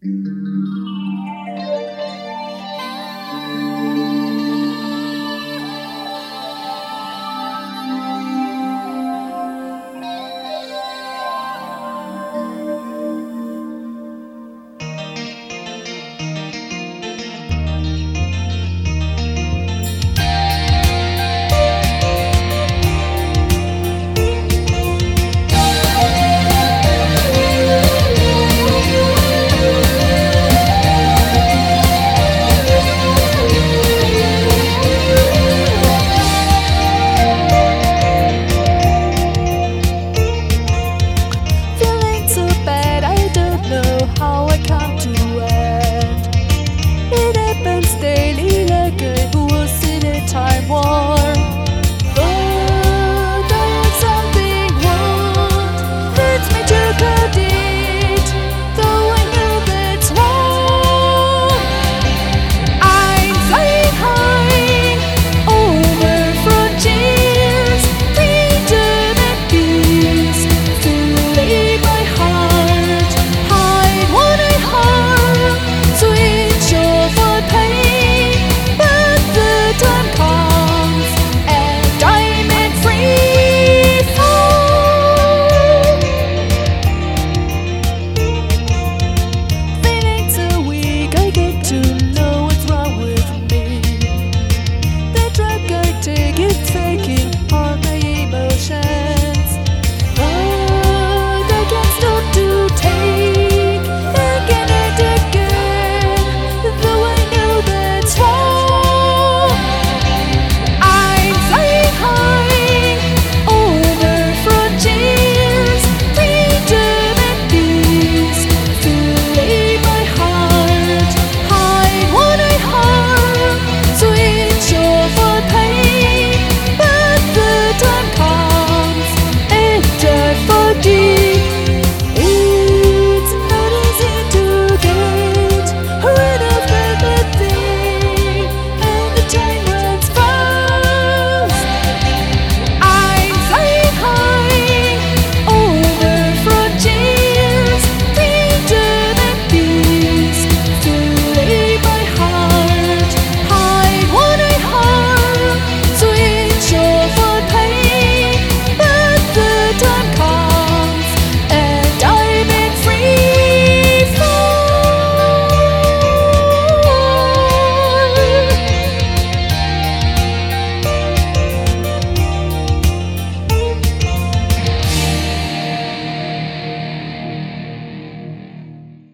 Feeling It